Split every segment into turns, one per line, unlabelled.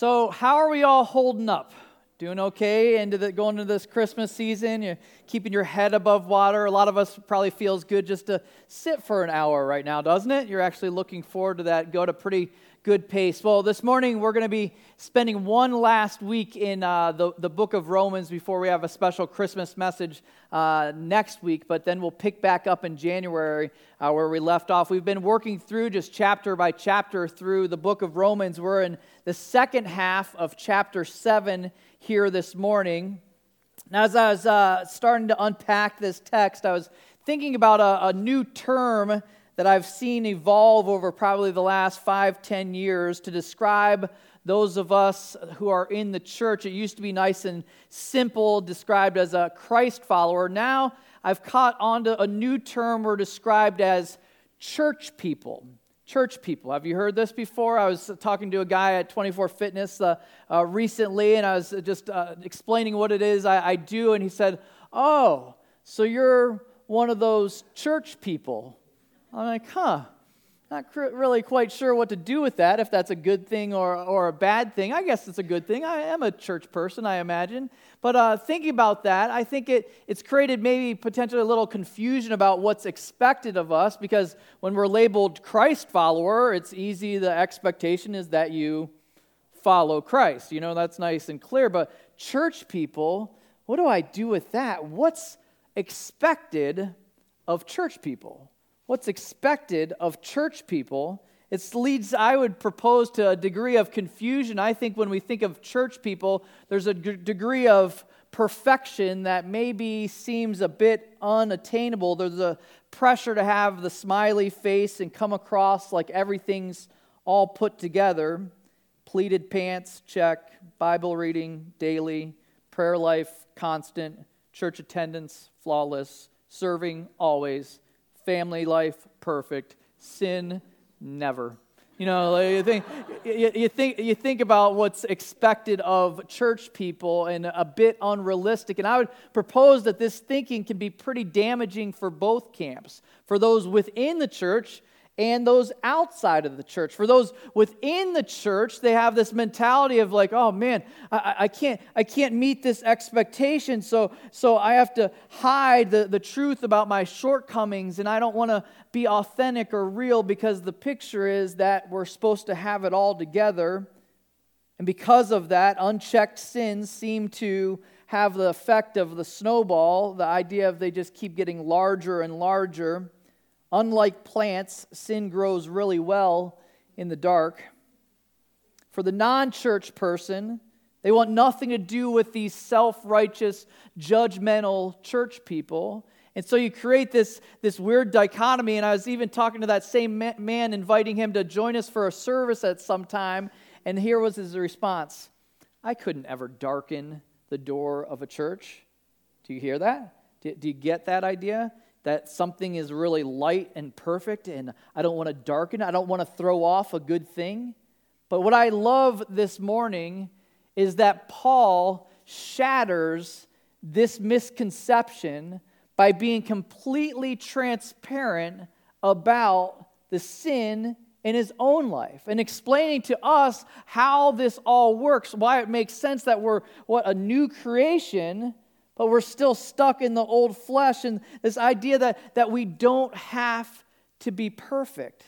So, how are we all holding up? Doing okay into the, going into this Christmas season? You're keeping your head above water. A lot of us probably feels good just to sit for an hour right now, doesn't it? You're actually looking forward to that. Go to pretty good pace. Well, this morning we're going to be spending one last week in uh, the, the book of Romans before we have a special Christmas message uh, next week, but then we'll pick back up in January uh, where we left off. We've been working through just chapter by chapter through the book of Romans. We're in the second half of chapter 7 here this morning. Now, as I was uh, starting to unpack this text, I was thinking about a, a new term that I've seen evolve over probably the last five, ten years to describe those of us who are in the church. It used to be nice and simple, described as a Christ follower. Now I've caught on to a new term we're described as church people. Church people. Have you heard this before? I was talking to a guy at 24 Fitness uh, uh, recently, and I was just uh, explaining what it is I, I do, and he said, Oh, so you're one of those church people. I'm like, huh, not cr- really quite sure what to do with that, if that's a good thing or, or a bad thing. I guess it's a good thing. I am a church person, I imagine. But uh, thinking about that, I think it, it's created maybe potentially a little confusion about what's expected of us because when we're labeled Christ follower, it's easy, the expectation is that you follow Christ. You know, that's nice and clear. But church people, what do I do with that? What's expected of church people? What's expected of church people. It leads, I would propose, to a degree of confusion. I think when we think of church people, there's a g- degree of perfection that maybe seems a bit unattainable. There's a pressure to have the smiley face and come across like everything's all put together. Pleated pants, check. Bible reading, daily. Prayer life, constant. Church attendance, flawless. Serving, always family life perfect, sin never. You know, like you think you, you, think you think about what's expected of church people and a bit unrealistic. And I would propose that this thinking can be pretty damaging for both camps. For those within the church and those outside of the church. For those within the church, they have this mentality of like, oh man, I, I, can't, I can't meet this expectation, so, so I have to hide the, the truth about my shortcomings, and I don't want to be authentic or real because the picture is that we're supposed to have it all together. And because of that, unchecked sins seem to have the effect of the snowball, the idea of they just keep getting larger and larger. Unlike plants, sin grows really well in the dark. For the non church person, they want nothing to do with these self righteous, judgmental church people. And so you create this, this weird dichotomy. And I was even talking to that same man, inviting him to join us for a service at some time. And here was his response I couldn't ever darken the door of a church. Do you hear that? Do, do you get that idea? That something is really light and perfect, and I don't want to darken. I don't want to throw off a good thing. But what I love this morning is that Paul shatters this misconception by being completely transparent about the sin in his own life and explaining to us how this all works, why it makes sense that we're what a new creation but we're still stuck in the old flesh and this idea that, that we don't have to be perfect.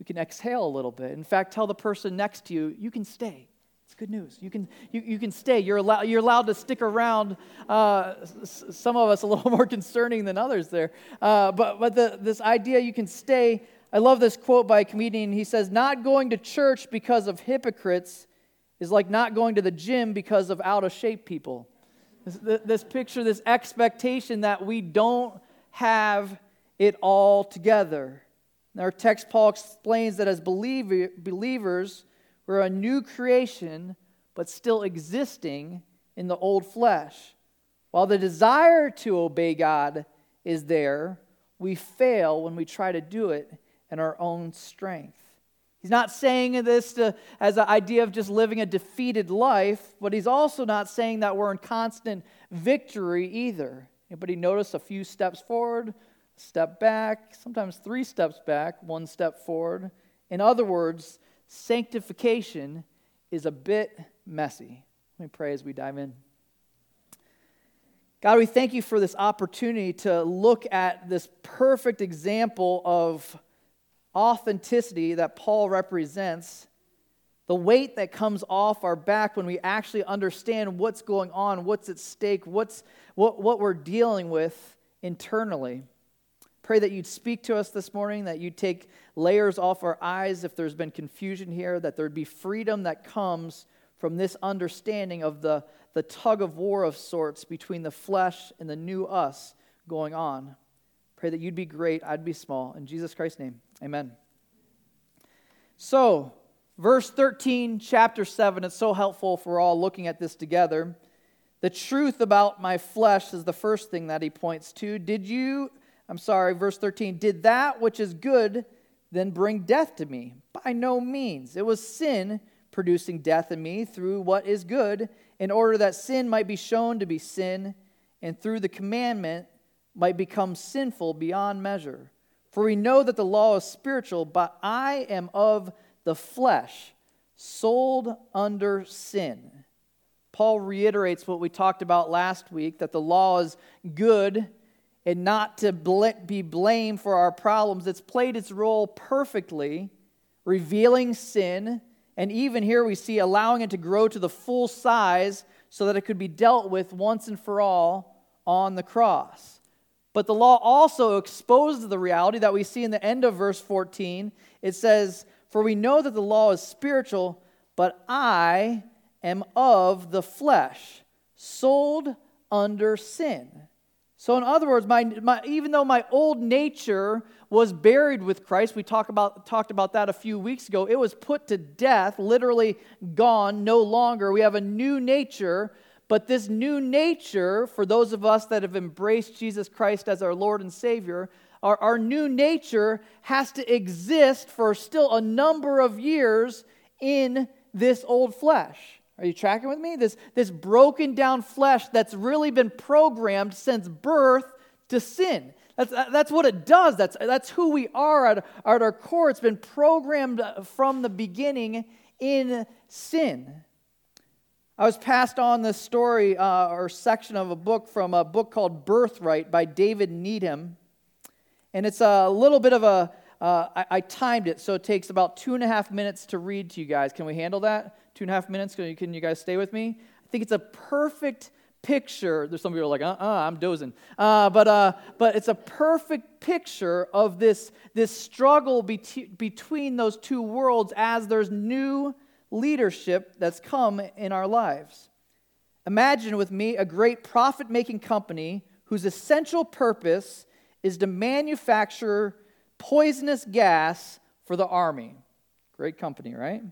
We can exhale a little bit. In fact, tell the person next to you, you can stay. It's good news. You can, you, you can stay. You're, allow, you're allowed to stick around. Uh, s- some of us a little more concerning than others there. Uh, but but the, this idea you can stay. I love this quote by a comedian. He says, Not going to church because of hypocrites is like not going to the gym because of out of shape people. This, this picture, this expectation that we don't have it all together. In our text, Paul explains that as believer, believers, we're a new creation, but still existing in the old flesh. While the desire to obey God is there, we fail when we try to do it in our own strength. He's not saying this to, as an idea of just living a defeated life, but he's also not saying that we're in constant victory either. Anybody notice a few steps forward, step back, sometimes three steps back, one step forward? In other words, sanctification is a bit messy. Let me pray as we dive in. God, we thank you for this opportunity to look at this perfect example of authenticity that Paul represents, the weight that comes off our back when we actually understand what's going on, what's at stake, what's, what, what we're dealing with internally. Pray that you'd speak to us this morning, that you'd take layers off our eyes if there's been confusion here, that there'd be freedom that comes from this understanding of the, the tug of war of sorts between the flesh and the new us going on. Pray that you'd be great, I'd be small. In Jesus Christ's name, amen. So, verse 13, chapter 7, it's so helpful if we're all looking at this together. The truth about my flesh is the first thing that he points to. Did you I'm sorry, verse 13, did that which is good then bring death to me? By no means. It was sin producing death in me through what is good, in order that sin might be shown to be sin, and through the commandment might become sinful beyond measure. For we know that the law is spiritual, but I am of the flesh, sold under sin. Paul reiterates what we talked about last week that the law is good and not to be blamed for our problems. It's played its role perfectly, revealing sin, and even here we see allowing it to grow to the full size so that it could be dealt with once and for all on the cross. But the law also exposes the reality that we see in the end of verse 14. It says, For we know that the law is spiritual, but I am of the flesh, sold under sin. So, in other words, my, my, even though my old nature was buried with Christ, we talk about, talked about that a few weeks ago, it was put to death, literally gone, no longer. We have a new nature, but this new nature, for those of us that have embraced Jesus Christ as our Lord and Savior, our, our new nature has to exist for still a number of years in this old flesh. Are you tracking with me? This, this broken down flesh that's really been programmed since birth to sin. That's, that's what it does. That's, that's who we are at, at our core. It's been programmed from the beginning in sin. I was passed on this story uh, or section of a book from a book called Birthright by David Needham. And it's a little bit of a. Uh, I, I timed it, so it takes about two and a half minutes to read to you guys. Can we handle that? two and a half minutes. Can you, can you guys stay with me? I think it's a perfect picture. There's some people are like, uh, uh I'm dozing. Uh, but, uh, but it's a perfect picture of this, this struggle be- between those two worlds as there's new leadership that's come in our lives. Imagine with me a great profit making company whose essential purpose is to manufacture poisonous gas for the army. Great company, right?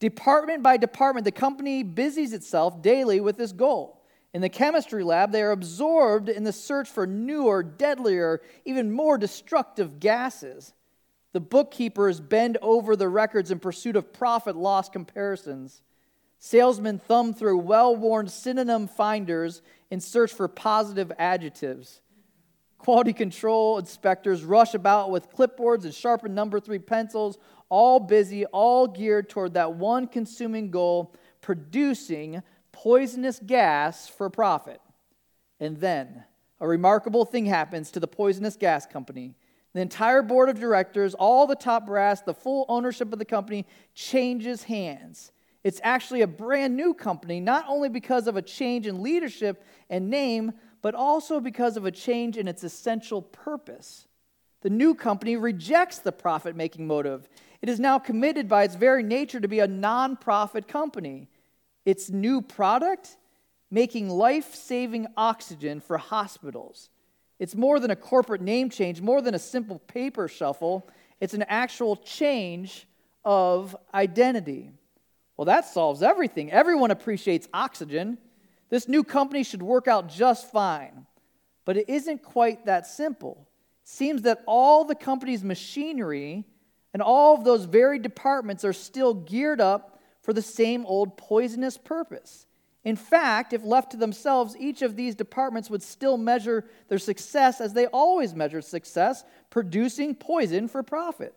Department by department, the company busies itself daily with this goal. In the chemistry lab, they are absorbed in the search for newer, deadlier, even more destructive gases. The bookkeepers bend over the records in pursuit of profit loss comparisons. Salesmen thumb through well worn synonym finders in search for positive adjectives. Quality control inspectors rush about with clipboards and sharpened number three pencils, all busy, all geared toward that one consuming goal producing poisonous gas for profit. And then a remarkable thing happens to the poisonous gas company. The entire board of directors, all the top brass, the full ownership of the company changes hands. It's actually a brand new company, not only because of a change in leadership and name, but also because of a change in its essential purpose. The new company rejects the profit making motive. It is now committed by its very nature to be a non-profit company. Its new product, making life saving oxygen for hospitals. It's more than a corporate name change, more than a simple paper shuffle. It's an actual change of identity. Well, that solves everything. Everyone appreciates oxygen. This new company should work out just fine. But it isn't quite that simple. Seems that all the company's machinery and all of those varied departments are still geared up for the same old poisonous purpose. In fact, if left to themselves, each of these departments would still measure their success as they always measure success, producing poison for profit.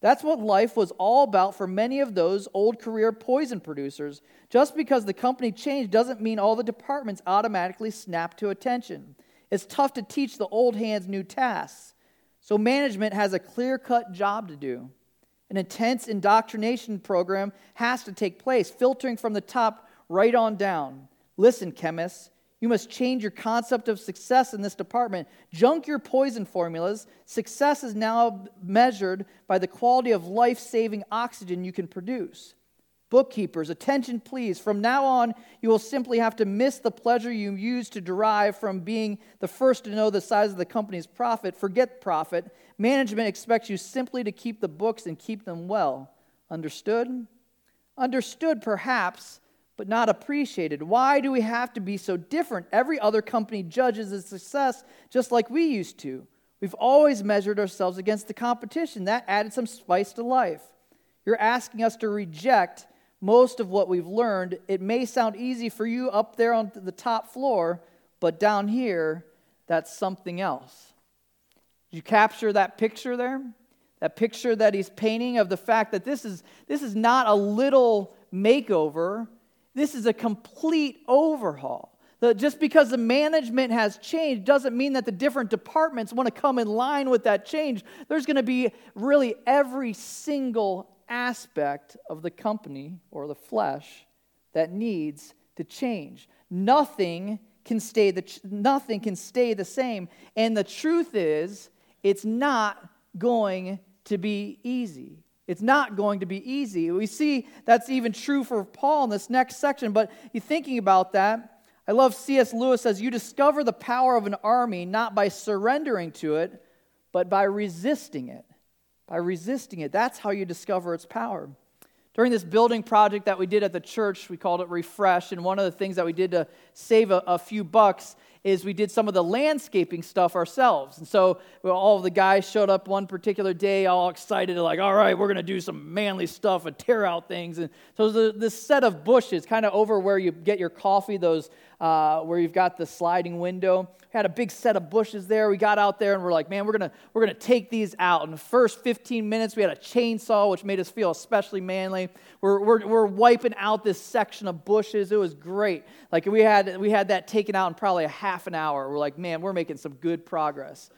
That's what life was all about for many of those old career poison producers. Just because the company changed doesn't mean all the departments automatically snap to attention. It's tough to teach the old hands new tasks. So, management has a clear cut job to do. An intense indoctrination program has to take place, filtering from the top right on down. Listen, chemists, you must change your concept of success in this department. Junk your poison formulas. Success is now measured by the quality of life saving oxygen you can produce. Bookkeepers, attention please. From now on, you will simply have to miss the pleasure you used to derive from being the first to know the size of the company's profit. Forget profit. Management expects you simply to keep the books and keep them well. Understood? Understood, perhaps, but not appreciated. Why do we have to be so different? Every other company judges its success just like we used to. We've always measured ourselves against the competition. That added some spice to life. You're asking us to reject most of what we've learned. It may sound easy for you up there on the top floor, but down here, that's something else. Did you capture that picture there? That picture that he's painting of the fact that this is, this is not a little makeover, this is a complete overhaul. Just because the management has changed doesn't mean that the different departments want to come in line with that change. There's going to be really every single aspect of the company or the flesh that needs to change. Nothing can stay the, nothing can stay the same. And the truth is, it's not going to be easy. It's not going to be easy. We see that's even true for Paul in this next section, but you thinking about that, I love C.S. Lewis says, You discover the power of an army not by surrendering to it, but by resisting it. By resisting it. That's how you discover its power. During this building project that we did at the church, we called it Refresh, and one of the things that we did to save a, a few bucks is we did some of the landscaping stuff ourselves. And so well, all the guys showed up one particular day, all excited, like, all right, we're going to do some manly stuff and tear out things. And so this set of bushes, kind of over where you get your coffee, those uh, where you've got the sliding window. We had a big set of bushes there. We got out there and we're like, man, we're gonna we're gonna take these out. In the first 15 minutes, we had a chainsaw, which made us feel especially manly. We're, we're, we're wiping out this section of bushes. It was great. Like we had we had that taken out in probably a half an hour. We're like, man, we're making some good progress.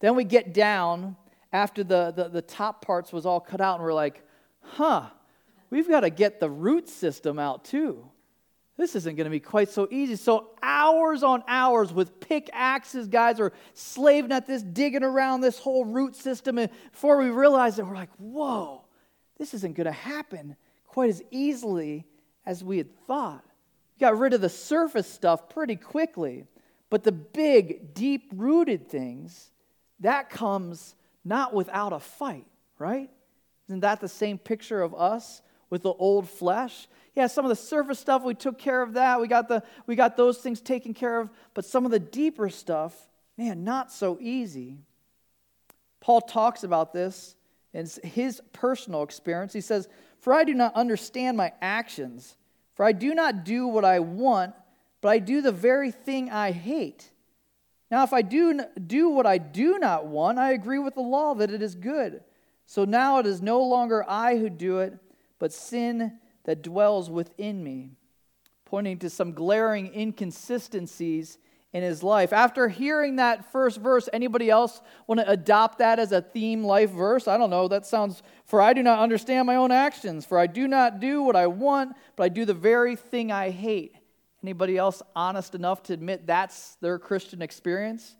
Then we get down after the, the, the top parts was all cut out, and we're like, huh, we've got to get the root system out too this isn't going to be quite so easy. So, hours on hours with pickaxes, guys are slaving at this, digging around this whole root system. And before we realize it, we're like, whoa, this isn't going to happen quite as easily as we had thought. We got rid of the surface stuff pretty quickly. But the big, deep rooted things, that comes not without a fight, right? Isn't that the same picture of us with the old flesh? Yeah, some of the surface stuff, we took care of that. We got, the, we got those things taken care of. But some of the deeper stuff, man, not so easy. Paul talks about this in his personal experience. He says, For I do not understand my actions, for I do not do what I want, but I do the very thing I hate. Now, if I do do what I do not want, I agree with the law that it is good. So now it is no longer I who do it, but sin that dwells within me, pointing to some glaring inconsistencies in his life. After hearing that first verse, anybody else want to adopt that as a theme life verse? I don't know. That sounds, for I do not understand my own actions, for I do not do what I want, but I do the very thing I hate. Anybody else honest enough to admit that's their Christian experience?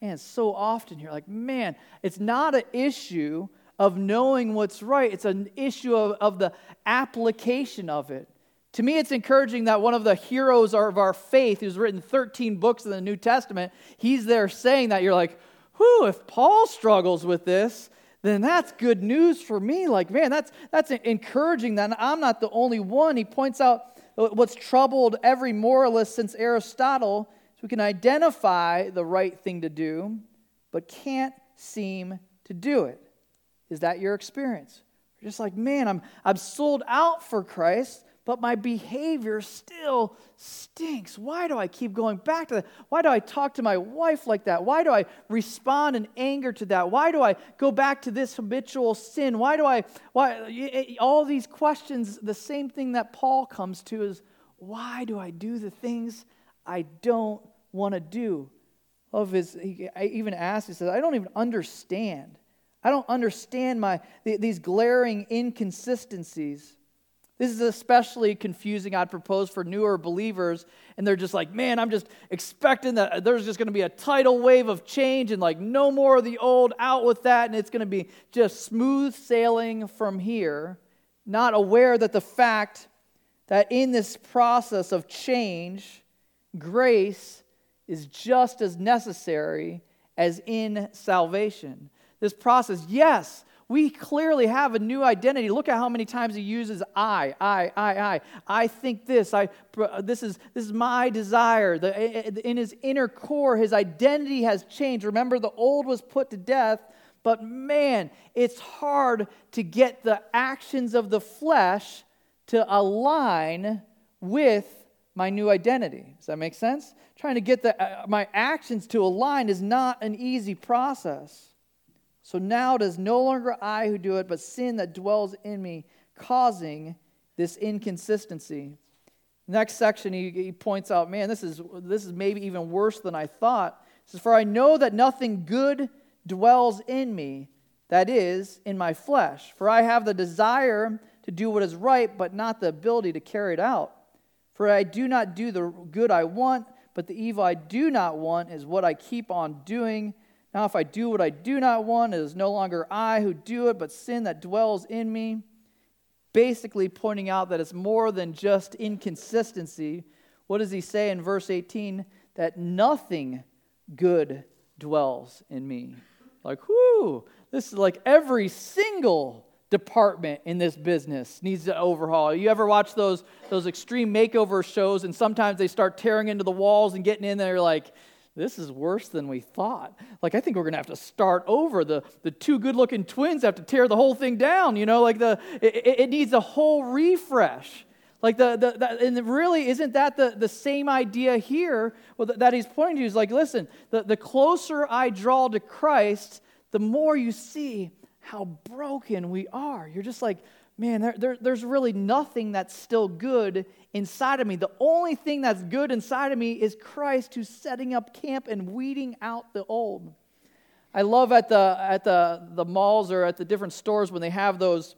And so often you're like, man, it's not an issue of knowing what's right, it's an issue of, of the application of it. To me, it's encouraging that one of the heroes of our faith, who's written 13 books in the New Testament, he's there saying that. You're like, whew, if Paul struggles with this, then that's good news for me. Like, man, that's, that's encouraging that I'm not the only one. He points out what's troubled every moralist since Aristotle. We can identify the right thing to do, but can't seem to do it. Is that your experience? You're just like, man, I'm, I'm sold out for Christ, but my behavior still stinks. Why do I keep going back to that? Why do I talk to my wife like that? Why do I respond in anger to that? Why do I go back to this habitual sin? Why do I, why, all these questions, the same thing that Paul comes to is, why do I do the things I don't want to do? Of his, he, I even asked, he says, I don't even understand. I don't understand my, these glaring inconsistencies. This is especially confusing, I'd propose, for newer believers. And they're just like, man, I'm just expecting that there's just going to be a tidal wave of change and like no more of the old, out with that. And it's going to be just smooth sailing from here. Not aware that the fact that in this process of change, grace is just as necessary as in salvation. This process, yes, we clearly have a new identity. Look at how many times he uses I, I, I, I. I think this. I, this, is, this is my desire. The, in his inner core, his identity has changed. Remember, the old was put to death, but man, it's hard to get the actions of the flesh to align with my new identity. Does that make sense? Trying to get the, uh, my actions to align is not an easy process. So now it is no longer I who do it, but sin that dwells in me, causing this inconsistency. Next section, he, he points out, man, this is, this is maybe even worse than I thought. He says, For I know that nothing good dwells in me, that is, in my flesh. For I have the desire to do what is right, but not the ability to carry it out. For I do not do the good I want, but the evil I do not want is what I keep on doing. Now, if I do what I do not want, it is no longer I who do it, but sin that dwells in me. Basically, pointing out that it's more than just inconsistency. What does he say in verse 18? That nothing good dwells in me. Like, whoo, this is like every single department in this business needs to overhaul. You ever watch those, those extreme makeover shows and sometimes they start tearing into the walls and getting in there like, this is worse than we thought. Like, I think we're going to have to start over. The, the two good looking twins have to tear the whole thing down. You know, like the, it, it needs a whole refresh. Like, the, the, the, and really, isn't that the, the same idea here well, that he's pointing to? Is like, listen, the, the closer I draw to Christ, the more you see how broken we are. You're just like, man, there, there, there's really nothing that's still good inside of me. The only thing that's good inside of me is Christ who's setting up camp and weeding out the old. I love at the, at the, the malls or at the different stores when they have those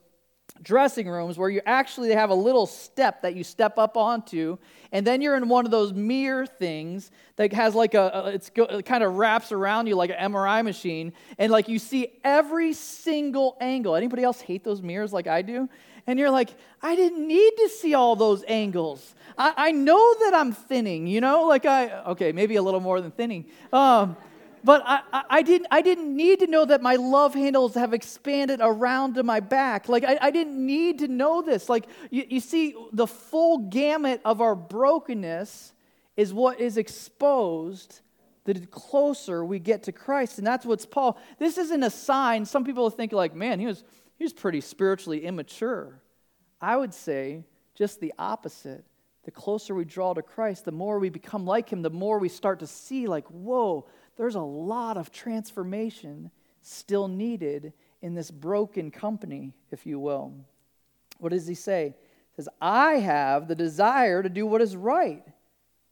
dressing rooms where you actually have a little step that you step up onto and then you're in one of those mirror things that has like a, it's it kind of wraps around you like an mri machine and like you see every single angle. Anybody else hate those mirrors like i do? And you're like i didn't need to see all those angles. I, I know that i'm thinning you know? Like i okay maybe a little more than thinning. Um, but I, I, didn't, I didn't need to know that my love handles have expanded around to my back. Like, I, I didn't need to know this. Like, you, you see, the full gamut of our brokenness is what is exposed the closer we get to Christ. And that's what's Paul. This isn't a sign. Some people think, like, man, he was, he was pretty spiritually immature. I would say just the opposite. The closer we draw to Christ, the more we become like him, the more we start to see, like, whoa, there's a lot of transformation still needed in this broken company, if you will. What does he say? He says, I have the desire to do what is right,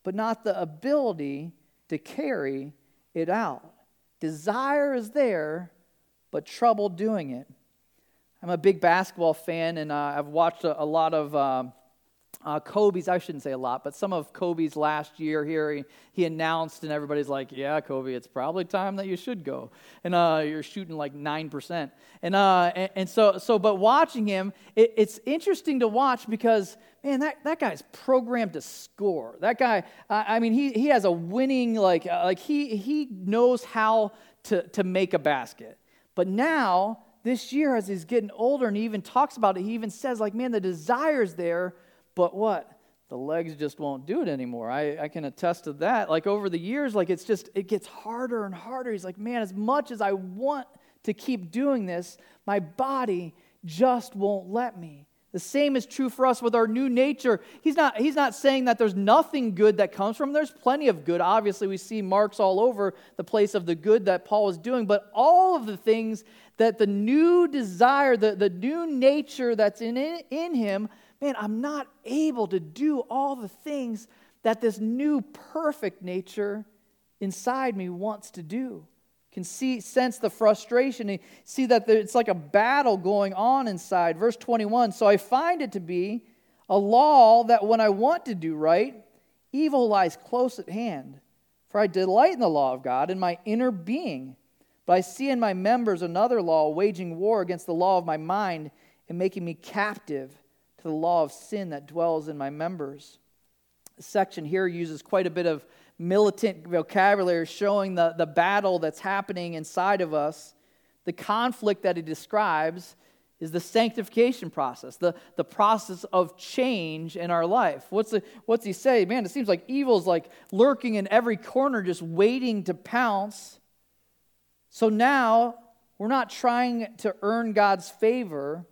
but not the ability to carry it out. Desire is there, but trouble doing it. I'm a big basketball fan, and uh, I've watched a, a lot of. Uh, uh, Kobe's, I shouldn't say a lot, but some of Kobe's last year here, he, he, announced, and everybody's like, Yeah, Kobe, it's probably time that you should go. And uh, you're shooting like 9%. And, uh, and, and, so, so, but watching him, it, it's interesting to watch because, man, that, that guy's programmed to score. That guy, I mean, he, he has a winning, like, uh, like he, he knows how to, to make a basket. But now, this year, as he's getting older and he even talks about it, he even says, like, man, the desire's there but what? The legs just won't do it anymore. I, I can attest to that. Like over the years, like it's just, it gets harder and harder. He's like, man, as much as I want to keep doing this, my body just won't let me. The same is true for us with our new nature. He's not, he's not saying that there's nothing good that comes from. There's plenty of good. Obviously, we see marks all over the place of the good that Paul is doing, but all of the things that the new desire, the, the new nature that's in, in him, man, I'm not able to do all the things that this new perfect nature inside me wants to do. Can see sense the frustration and see that it's like a battle going on inside. Verse 21 so i find it to be a law that when i want to do right evil lies close at hand. For i delight in the law of god in my inner being but i see in my members another law waging war against the law of my mind and making me captive to the law of sin that dwells in my members section here uses quite a bit of militant vocabulary showing the, the battle that's happening inside of us. The conflict that he describes is the sanctification process, the, the process of change in our life. What's, the, what's he say? Man, it seems like evil's like lurking in every corner, just waiting to pounce. So now we're not trying to earn God's favor,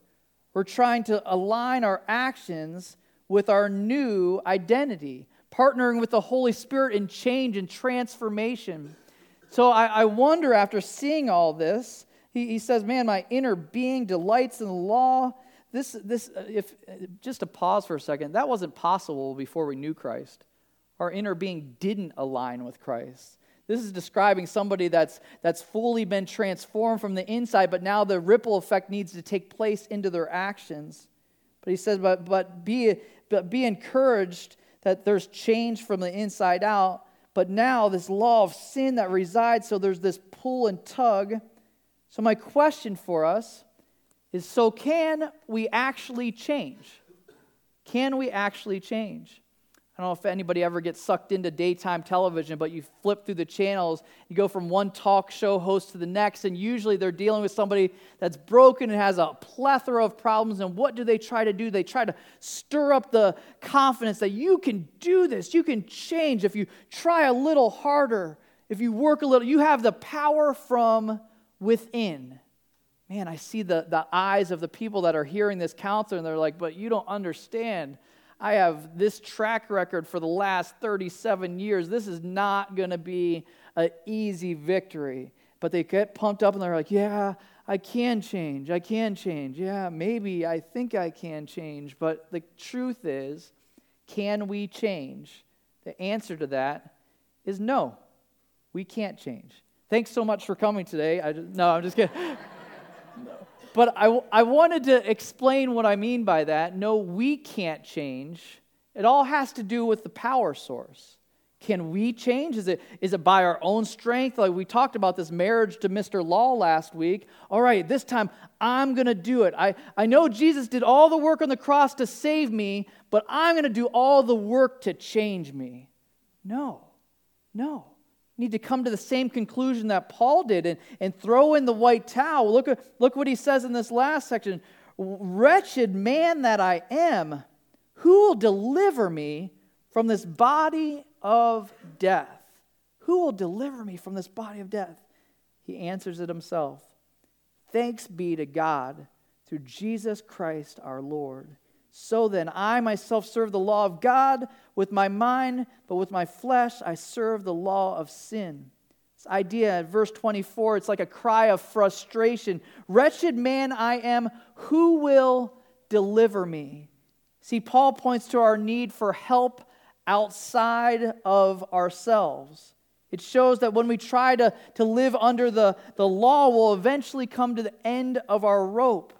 we're trying to align our actions with our new identity partnering with the Holy Spirit in change and transformation. So I, I wonder, after seeing all this, he, he, says, Man, my inner being delights in the law. This, this, uh, if, just to pause for a second, that wasn't possible before we knew Christ. Our inner being didn't align with Christ. This is describing somebody that's, that's fully been transformed from the inside, but now the ripple effect needs to take place into their actions. But he says, but, but, be, but be encouraged that there's change from the inside out. But now, this law of sin that resides, so there's this pull and tug. So, my question for us is so, can we actually change? Can we actually change? I don't know if anybody ever gets sucked into daytime television, but you flip through the channels, you go from one talk show host to the next, and usually they're dealing with somebody that's broken and has a plethora of problems. And what do they try to do? They try to stir up the confidence that you can do this, you can change if you try a little harder, if you work a little, you have the power from within. Man, I see the, the eyes of the people that are hearing this counselor, and they're like, but you don't understand I have this track record for the last 37 years. This is not going to be an easy victory. But they get pumped up and they're like, yeah, I can change. I can change. Yeah, maybe I think I can change. But the truth is, can we change? The answer to that is no, we can't change. Thanks so much for coming today. Just, no, I'm just kidding. But I, I wanted to explain what I mean by that. No, we can't change. It all has to do with the power source. Can we change? Is it, is it by our own strength? Like we talked about this marriage to Mr. Law last week. All right, this time I'm going to do it. I, I know Jesus did all the work on the cross to save me, but I'm going to do all the work to change me. No, no need to come to the same conclusion that Paul did and, and throw in the white towel. Look, look what he says in this last section Wretched man that I am, who will deliver me from this body of death? Who will deliver me from this body of death? He answers it himself Thanks be to God through Jesus Christ our Lord. So then, I myself serve the law of God with my mind, but with my flesh I serve the law of sin. This idea in verse 24, it's like a cry of frustration. Wretched man I am, who will deliver me? See, Paul points to our need for help outside of ourselves. It shows that when we try to, to live under the, the law, we'll eventually come to the end of our rope.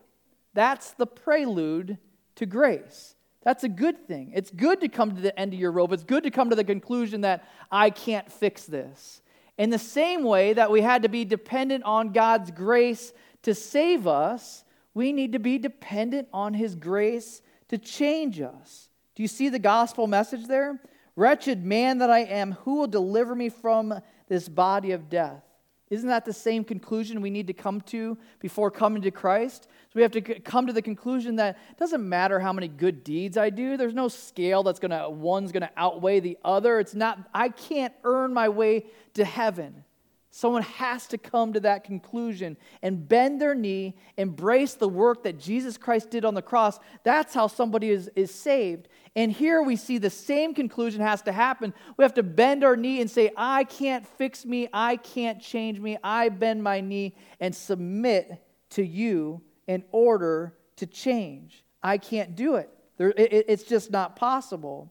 That's the prelude to grace. That's a good thing. It's good to come to the end of your rope. It's good to come to the conclusion that I can't fix this. In the same way that we had to be dependent on God's grace to save us, we need to be dependent on His grace to change us. Do you see the gospel message there? Wretched man that I am, who will deliver me from this body of death? Isn't that the same conclusion we need to come to before coming to Christ? So we have to come to the conclusion that it doesn't matter how many good deeds I do. There's no scale that's going to one's going to outweigh the other. It's not I can't earn my way to heaven. Someone has to come to that conclusion and bend their knee, embrace the work that Jesus Christ did on the cross. That's how somebody is, is saved. And here we see the same conclusion has to happen. We have to bend our knee and say, I can't fix me, I can't change me. I bend my knee and submit to you in order to change. I can't do it. There, it it's just not possible.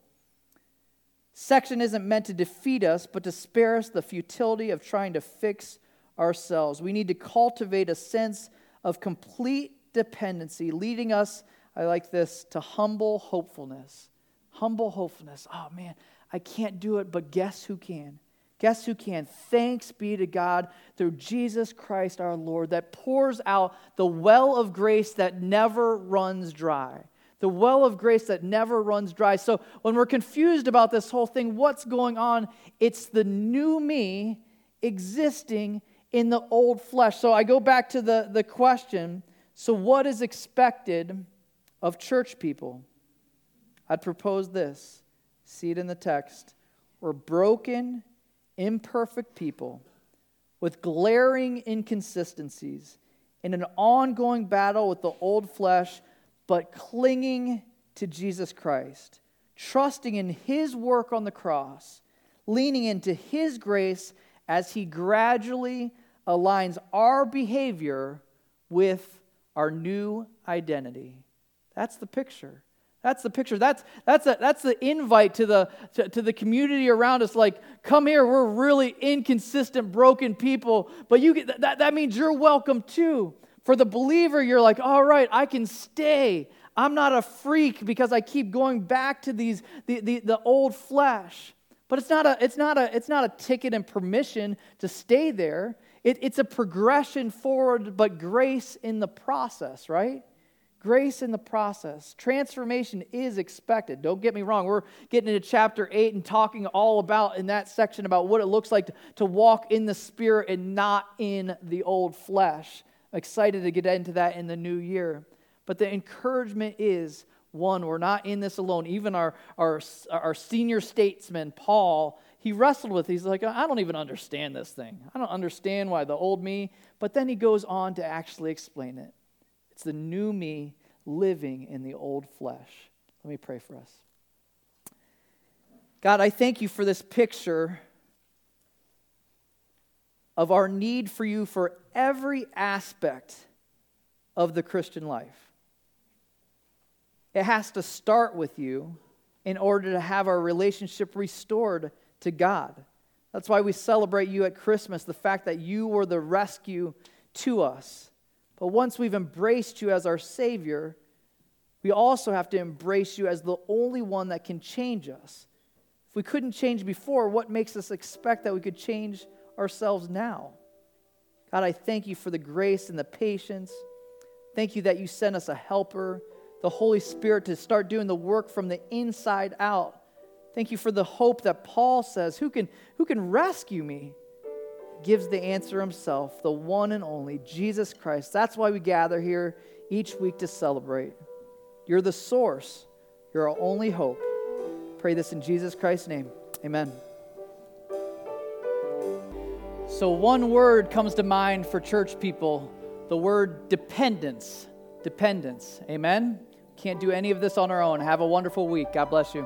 Section isn't meant to defeat us, but to spare us the futility of trying to fix ourselves. We need to cultivate a sense of complete dependency, leading us, I like this, to humble hopefulness. Humble hopefulness. Oh man, I can't do it, but guess who can? Guess who can? Thanks be to God through Jesus Christ our Lord that pours out the well of grace that never runs dry the well of grace that never runs dry. So when we're confused about this whole thing, what's going on? It's the new me existing in the old flesh. So I go back to the, the question so, what is expected of church people? I'd propose this see it in the text. We're broken, imperfect people with glaring inconsistencies in an ongoing battle with the old flesh but clinging to Jesus Christ, trusting in His work on the cross, leaning into His grace as He gradually aligns our behavior with our new identity. That's the picture. That's the picture. That's, that's, a, that's the invite to the, to, to, the community around us. Like, come here. We're really inconsistent, broken people. But you, that, that means you're welcome too. For the believer, you're like, all right, I can stay. I'm not a freak because I keep going back to these the, the, the old flesh. But it's not a it's not a it's not a ticket and permission to stay there. It, it's a progression forward, but grace in the process, right? Grace in the process. Transformation is expected. Don't get me wrong. We're getting into chapter 8 and talking all about in that section about what it looks like to, to walk in the spirit and not in the old flesh excited to get into that in the new year. But the encouragement is one, we're not in this alone. Even our, our, our senior statesman, Paul, he wrestled with He's like, I don't even understand this thing. I don't understand why the old me. But then he goes on to actually explain it. It's the new me living in the old flesh. Let me pray for us. God, I thank you for this picture of our need for you for every aspect of the Christian life. It has to start with you in order to have our relationship restored to God. That's why we celebrate you at Christmas, the fact that you were the rescue to us. But once we've embraced you as our Savior, we also have to embrace you as the only one that can change us. If we couldn't change before, what makes us expect that we could change ourselves now. God, I thank you for the grace and the patience. Thank you that you sent us a helper, the Holy Spirit, to start doing the work from the inside out. Thank you for the hope that Paul says, Who can, who can rescue me? Gives the answer himself, the one and only, Jesus Christ. That's why we gather here each week to celebrate. You're the source, you're our only hope. Pray this in Jesus Christ's name. Amen. So, one word comes to mind for church people the word dependence. Dependence. Amen? Can't do any of this on our own. Have a wonderful week. God bless you.